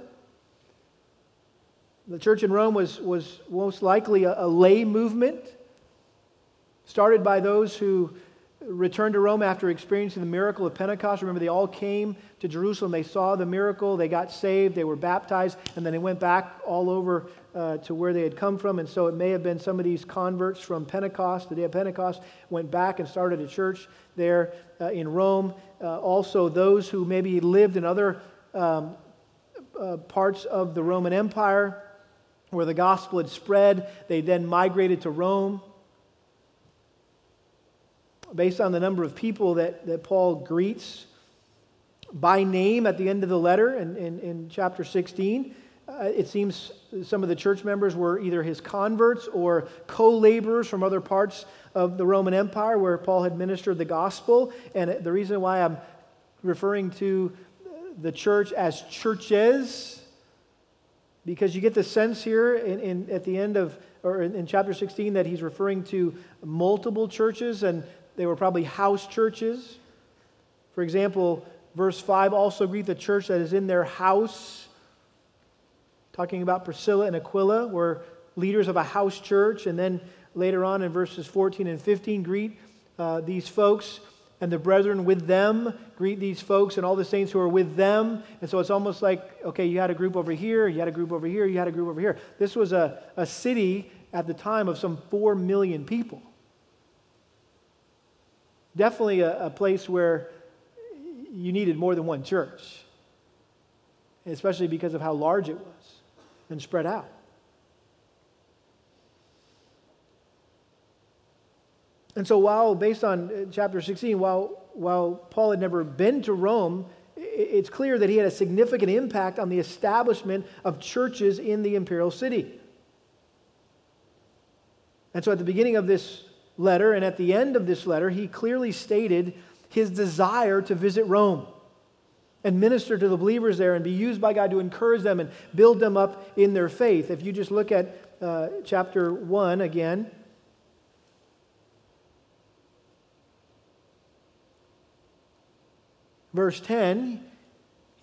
The church in Rome was, was most likely a, a lay movement started by those who returned to Rome after experiencing the miracle of Pentecost. Remember, they all came to Jerusalem. They saw the miracle. They got saved. They were baptized. And then they went back all over uh, to where they had come from. And so it may have been some of these converts from Pentecost, the day of Pentecost, went back and started a church there uh, in Rome. Uh, also, those who maybe lived in other um, uh, parts of the Roman Empire where the gospel had spread, they then migrated to Rome based on the number of people that, that Paul greets by name at the end of the letter in, in, in chapter 16. Uh, it seems some of the church members were either his converts or co laborers from other parts of the Roman Empire where Paul had ministered the gospel. And the reason why I'm referring to the church as churches, because you get the sense here in, in at the end of, or in, in chapter 16, that he's referring to multiple churches, and they were probably house churches. For example, verse 5 also greet the church that is in their house. Talking about Priscilla and Aquila, were leaders of a house church. And then later on in verses 14 and 15, greet uh, these folks and the brethren with them. Greet these folks and all the saints who are with them. And so it's almost like, okay, you had a group over here, you had a group over here, you had a group over here. This was a, a city at the time of some 4 million people definitely a, a place where you needed more than one church, especially because of how large it was and spread out. And so, while based on uh, chapter 16, while, while Paul had never been to Rome, it's clear that he had a significant impact on the establishment of churches in the imperial city. And so, at the beginning of this letter, and at the end of this letter, he clearly stated his desire to visit Rome and minister to the believers there and be used by God to encourage them and build them up in their faith. If you just look at uh, chapter 1 again, verse 10,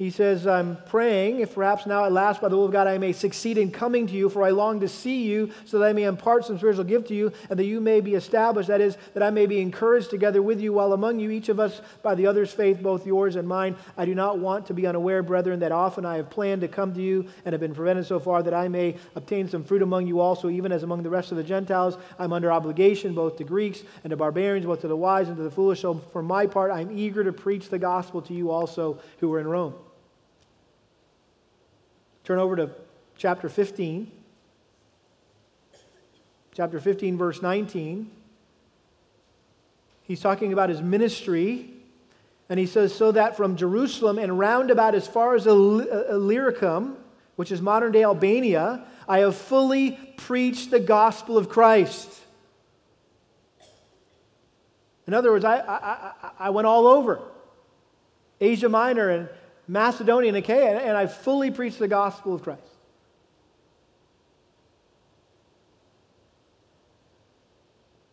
he says, I'm praying, if perhaps now at last by the will of God I may succeed in coming to you, for I long to see you, so that I may impart some spiritual gift to you, and that you may be established. That is, that I may be encouraged together with you, while among you, each of us by the other's faith, both yours and mine. I do not want to be unaware, brethren, that often I have planned to come to you, and have been prevented so far, that I may obtain some fruit among you also, even as among the rest of the Gentiles. I'm under obligation both to Greeks and to barbarians, both to the wise and to the foolish. So for my part, I'm eager to preach the gospel to you also who are in Rome. Turn over to chapter 15. Chapter 15, verse 19. He's talking about his ministry. And he says, So that from Jerusalem and round about as far as uh, Illyricum, which is modern day Albania, I have fully preached the gospel of Christ. In other words, I, I, I went all over Asia Minor and Macedonia and Achaia, and I fully preached the gospel of Christ.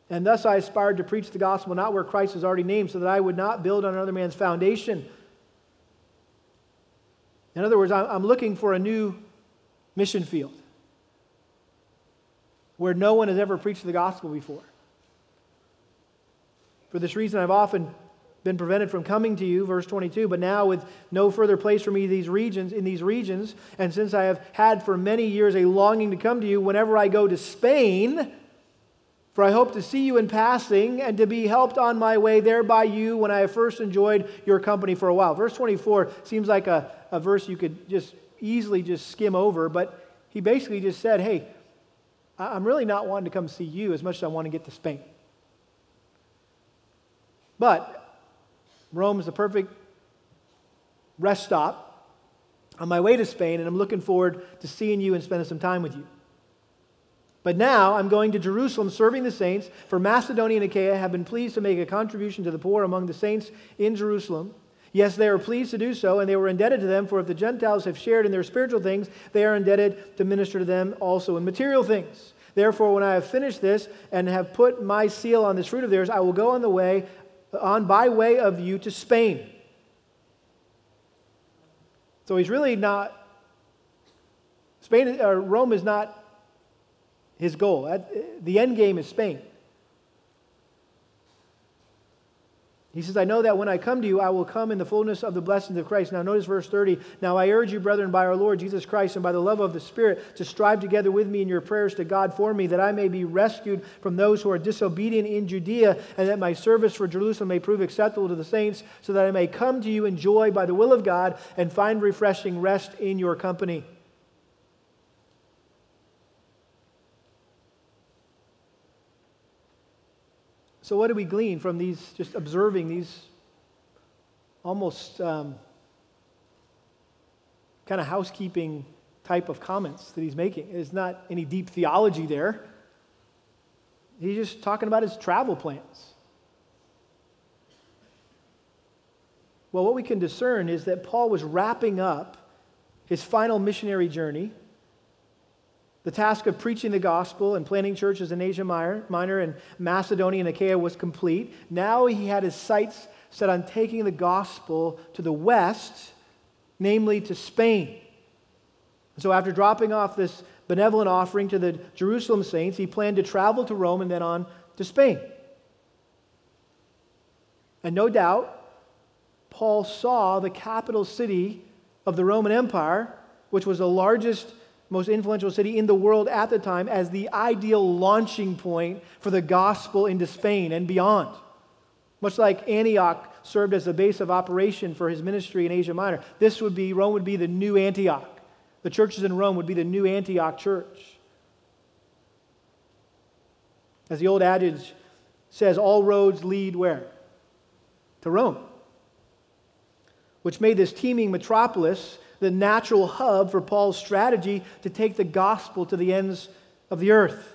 And thus I aspired to preach the gospel not where Christ is already named, so that I would not build on another man's foundation. In other words, I'm looking for a new mission field where no one has ever preached the gospel before. For this reason, I've often been prevented from coming to you verse 22 but now with no further place for me these regions in these regions and since i have had for many years a longing to come to you whenever i go to spain for i hope to see you in passing and to be helped on my way there by you when i have first enjoyed your company for a while. Verse 24 seems like a, a verse you could just easily just skim over but he basically just said hey i'm really not wanting to come see you as much as i want to get to spain. But Rome is the perfect rest stop on my way to Spain, and I'm looking forward to seeing you and spending some time with you. But now I'm going to Jerusalem serving the saints, for Macedonia and Achaia have been pleased to make a contribution to the poor among the saints in Jerusalem. Yes, they are pleased to do so, and they were indebted to them, for if the Gentiles have shared in their spiritual things, they are indebted to minister to them also in material things. Therefore, when I have finished this and have put my seal on this fruit of theirs, I will go on the way, on by way of you to Spain. So he's really not, Spain, or uh, Rome is not his goal. The end game is Spain. He says, I know that when I come to you, I will come in the fullness of the blessings of Christ. Now, notice verse 30. Now, I urge you, brethren, by our Lord Jesus Christ and by the love of the Spirit, to strive together with me in your prayers to God for me, that I may be rescued from those who are disobedient in Judea, and that my service for Jerusalem may prove acceptable to the saints, so that I may come to you in joy by the will of God and find refreshing rest in your company. So, what do we glean from these, just observing these almost um, kind of housekeeping type of comments that he's making? There's not any deep theology there. He's just talking about his travel plans. Well, what we can discern is that Paul was wrapping up his final missionary journey the task of preaching the gospel and planting churches in Asia Minor and Macedonia and Achaia was complete. Now he had his sights set on taking the gospel to the west, namely to Spain. So, after dropping off this benevolent offering to the Jerusalem saints, he planned to travel to Rome and then on to Spain. And no doubt, Paul saw the capital city of the Roman Empire, which was the largest most influential city in the world at the time, as the ideal launching point for the gospel into Spain and beyond. Much like Antioch served as the base of operation for his ministry in Asia Minor, this would be, Rome would be the new Antioch. The churches in Rome would be the new Antioch church. As the old adage says, all roads lead where? To Rome. Which made this teeming metropolis the natural hub for Paul's strategy to take the gospel to the ends of the earth.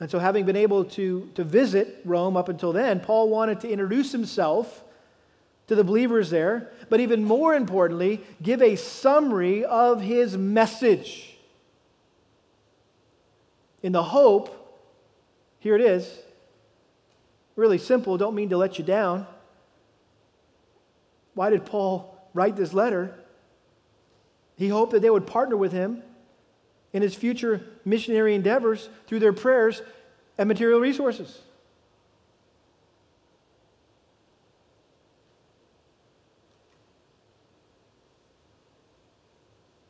And so, having been able to, to visit Rome up until then, Paul wanted to introduce himself to the believers there, but even more importantly, give a summary of his message. In the hope, here it is, really simple, don't mean to let you down. Why did Paul write this letter? He hoped that they would partner with him in his future missionary endeavors through their prayers and material resources.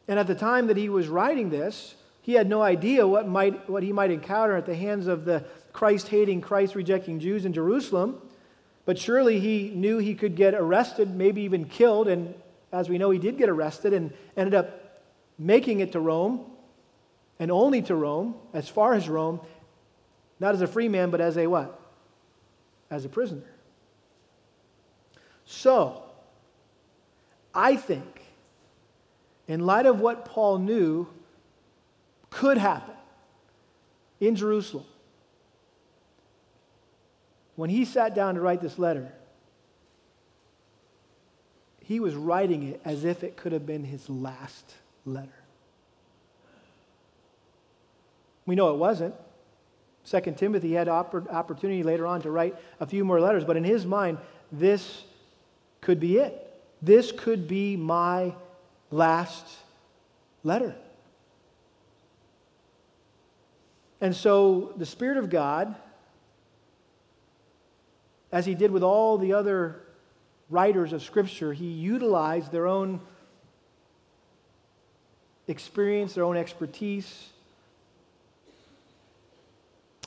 And at the time that he was writing this, he had no idea what, might, what he might encounter at the hands of the Christ hating, Christ rejecting Jews in Jerusalem. But surely he knew he could get arrested, maybe even killed. And as we know, he did get arrested and ended up making it to Rome and only to Rome, as far as Rome, not as a free man, but as a what? As a prisoner. So, I think, in light of what Paul knew could happen in Jerusalem, when he sat down to write this letter, he was writing it as if it could have been his last letter. We know it wasn't. Second Timothy had opportunity later on to write a few more letters, but in his mind, this could be it. This could be my last letter. And so the Spirit of God as he did with all the other writers of Scripture, he utilized their own experience, their own expertise.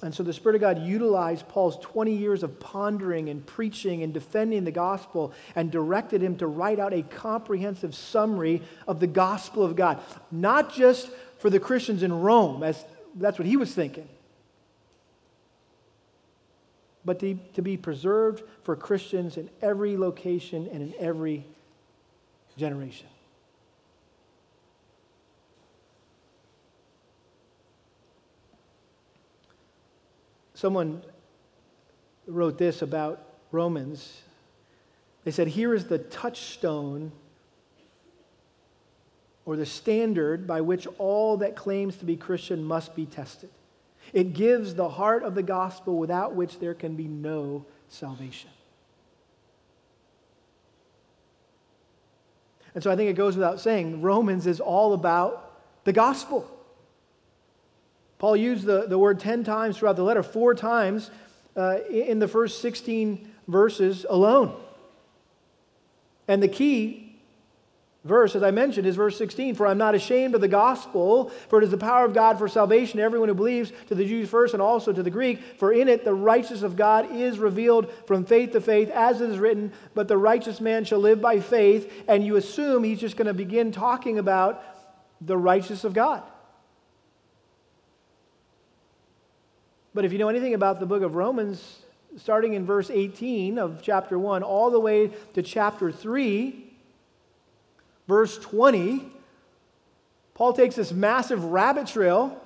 And so the Spirit of God utilized Paul's 20 years of pondering and preaching and defending the gospel and directed him to write out a comprehensive summary of the gospel of God. Not just for the Christians in Rome, as that's what he was thinking, but to, to be preserved for Christians in every location and in every generation. Someone wrote this about Romans. They said, Here is the touchstone or the standard by which all that claims to be Christian must be tested. It gives the heart of the gospel without which there can be no salvation. And so I think it goes without saying, Romans is all about the gospel. Paul used the, the word 10 times throughout the letter, four times uh, in the first 16 verses alone. And the key verse, as I mentioned, is verse 16 For I'm not ashamed of the gospel, for it is the power of God for salvation to everyone who believes, to the Jews first and also to the Greek. For in it the righteousness of God is revealed from faith to faith, as it is written, But the righteous man shall live by faith. And you assume he's just going to begin talking about the righteousness of God. But if you know anything about the book of Romans, starting in verse 18 of chapter 1, all the way to chapter 3, verse 20, Paul takes this massive rabbit trail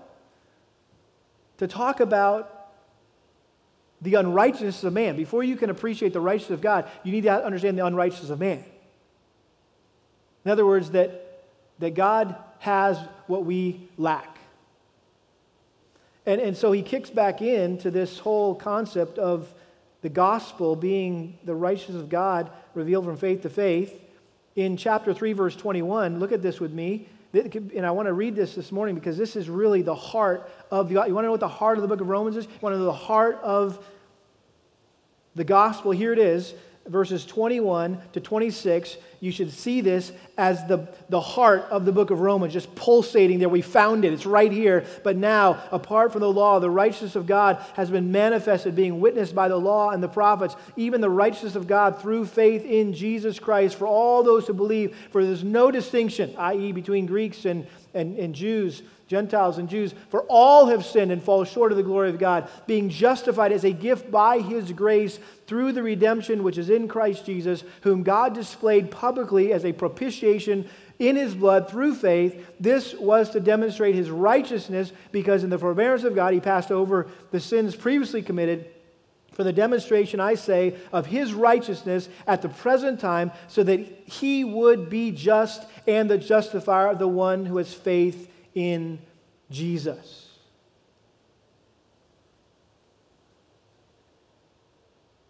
to talk about the unrighteousness of man. Before you can appreciate the righteousness of God, you need to understand the unrighteousness of man. In other words, that, that God has what we lack. And, and so he kicks back into this whole concept of the gospel being the righteousness of God revealed from faith to faith in chapter 3, verse 21. Look at this with me. And I want to read this this morning because this is really the heart of the. You want to know what the heart of the book of Romans is? You want to know the heart of the gospel? Here it is verses 21 to 26, you should see this as the, the heart of the book of Romans, just pulsating there. We found it, it's right here. But now, apart from the law, the righteousness of God has been manifested, being witnessed by the law and the prophets, even the righteousness of God through faith in Jesus Christ for all those who believe. For there's no distinction, i.e., between Greeks and, and, and Jews Gentiles and Jews, for all have sinned and fall short of the glory of God, being justified as a gift by his grace through the redemption which is in Christ Jesus, whom God displayed publicly as a propitiation in his blood through faith. This was to demonstrate his righteousness, because in the forbearance of God he passed over the sins previously committed. For the demonstration, I say, of his righteousness at the present time, so that he would be just and the justifier of the one who has faith in Jesus.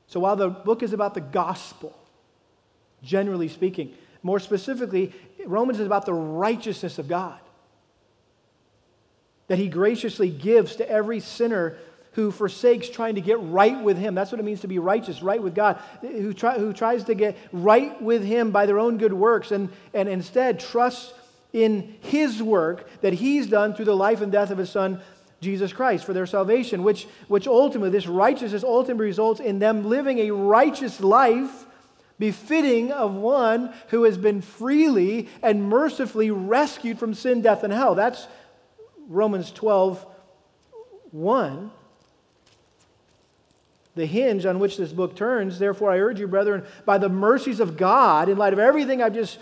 So while the book is about the gospel, generally speaking, more specifically, Romans is about the righteousness of God that he graciously gives to every sinner who forsakes trying to get right with him. That's what it means to be righteous, right with God, who, try, who tries to get right with him by their own good works and, and instead trusts in his work that he's done through the life and death of his son Jesus Christ for their salvation, which, which ultimately, this righteousness ultimately results in them living a righteous life befitting of one who has been freely and mercifully rescued from sin, death, and hell. That's Romans 12, 1. The hinge on which this book turns. Therefore, I urge you, brethren, by the mercies of God, in light of everything I've just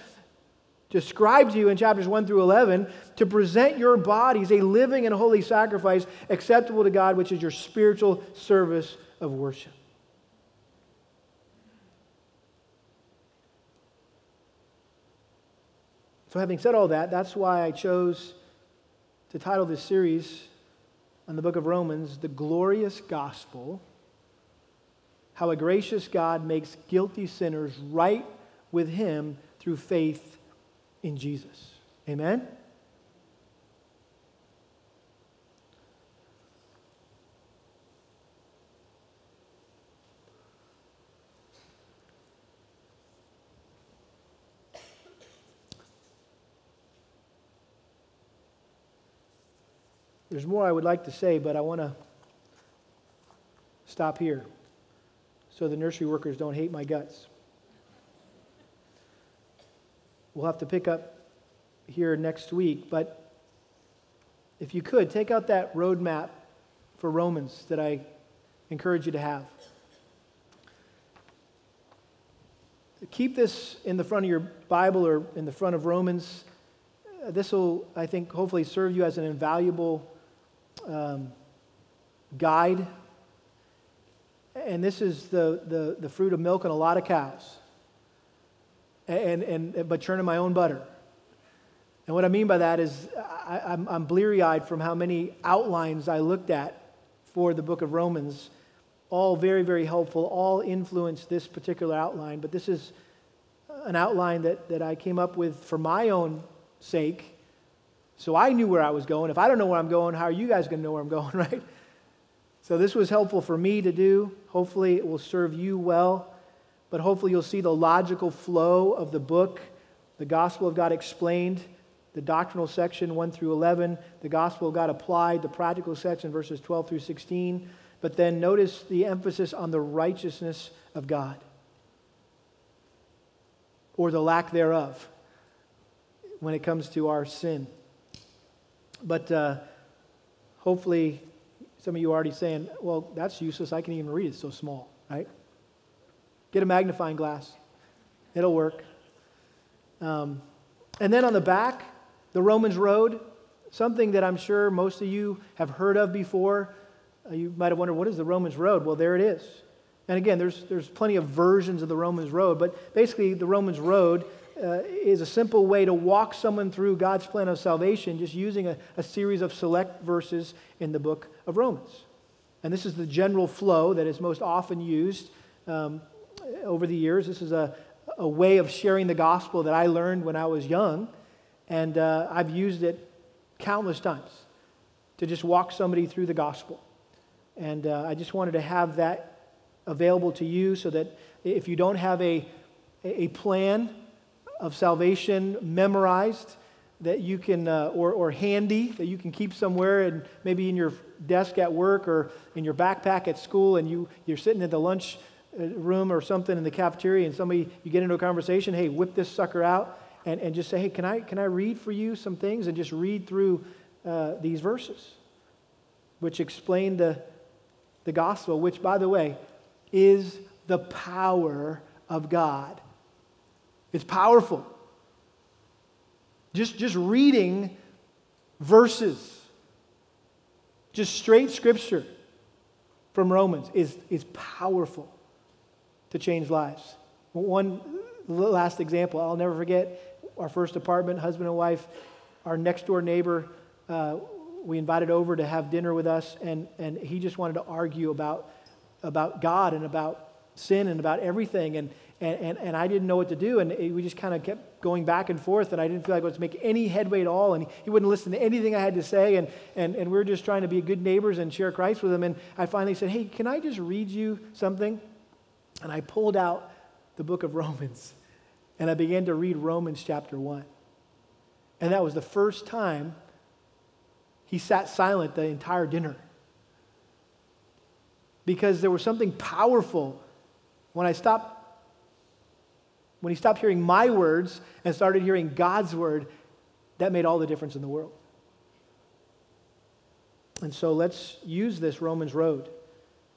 described to you in chapters 1 through 11 to present your bodies a living and holy sacrifice acceptable to God, which is your spiritual service of worship. So, having said all that, that's why I chose to title this series on the book of Romans, The Glorious Gospel How a Gracious God Makes Guilty Sinners Right with Him Through Faith in Jesus. Amen? There's more I would like to say, but I want to stop here so the nursery workers don't hate my guts. We'll have to pick up here next week, but if you could, take out that roadmap for Romans that I encourage you to have. Keep this in the front of your Bible or in the front of Romans. Uh, this will, I think, hopefully serve you as an invaluable um, guide. And this is the, the, the fruit of milk and a lot of cows and, and, but churning my own butter. And what I mean by that is I, I'm, I'm bleary eyed from how many outlines I looked at for the book of Romans. All very, very helpful, all influence this particular outline. But this is an outline that, that I came up with for my own sake. So I knew where I was going. If I don't know where I'm going, how are you guys going to know where I'm (laughs) going, right? So this was helpful for me to do. Hopefully, it will serve you well. But hopefully, you'll see the logical flow of the book, the gospel of God explained the doctrinal section 1 through 11, the gospel of God applied, the practical section verses 12 through 16. But then notice the emphasis on the righteousness of God or the lack thereof when it comes to our sin. But uh, hopefully, some of you are already saying, well, that's useless. I can even read it. It's so small, right? Get a magnifying glass, it'll work. Um, and then on the back, the Romans Road, something that I'm sure most of you have heard of before. Uh, you might have wondered, what is the Romans Road? Well, there it is. And again, there's, there's plenty of versions of the Romans Road, but basically, the Romans Road uh, is a simple way to walk someone through God's plan of salvation just using a, a series of select verses in the book of Romans. And this is the general flow that is most often used um, over the years. This is a, a way of sharing the gospel that I learned when I was young. And uh, I've used it countless times to just walk somebody through the gospel. And uh, I just wanted to have that available to you so that if you don't have a, a plan of salvation memorized, that you can, uh, or, or handy, that you can keep somewhere and maybe in your desk at work or in your backpack at school, and you, you're sitting in the lunch room or something in the cafeteria, and somebody, you get into a conversation, hey, whip this sucker out and, and just say, hey, can I, can I read for you some things? And just read through uh, these verses, which explain the, the gospel, which, by the way, is the power of God. It's powerful. Just, just reading verses, just straight scripture from Romans is, is powerful to change lives. One last example I'll never forget our first apartment, husband and wife, our next door neighbor, uh, we invited over to have dinner with us, and, and he just wanted to argue about, about God and about sin and about everything. And, and, and, and I didn't know what to do, and we just kind of kept going back and forth, and I didn't feel like I was making any headway at all, and he wouldn't listen to anything I had to say, and, and, and we were just trying to be good neighbors and share Christ with him. And I finally said, Hey, can I just read you something? And I pulled out the book of Romans and I began to read Romans chapter 1. And that was the first time he sat silent the entire dinner. Because there was something powerful when I stopped when he stopped hearing my words and started hearing God's word, that made all the difference in the world. And so let's use this Romans road.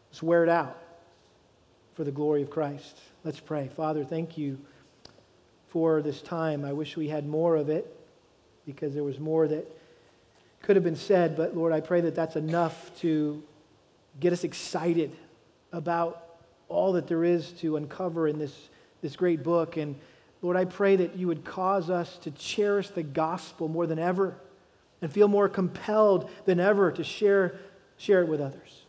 Let's wear it out for the glory of Christ. Let's pray. Father, thank you for this time. I wish we had more of it because there was more that could have been said, but Lord, I pray that that's enough to get us excited about all that there is to uncover in this, this great book. And Lord, I pray that you would cause us to cherish the gospel more than ever and feel more compelled than ever to share, share it with others.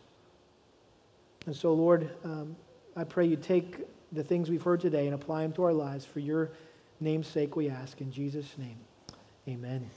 And so, Lord, um, I pray you take the things we've heard today and apply them to our lives for your name's sake we ask. In Jesus' name, amen.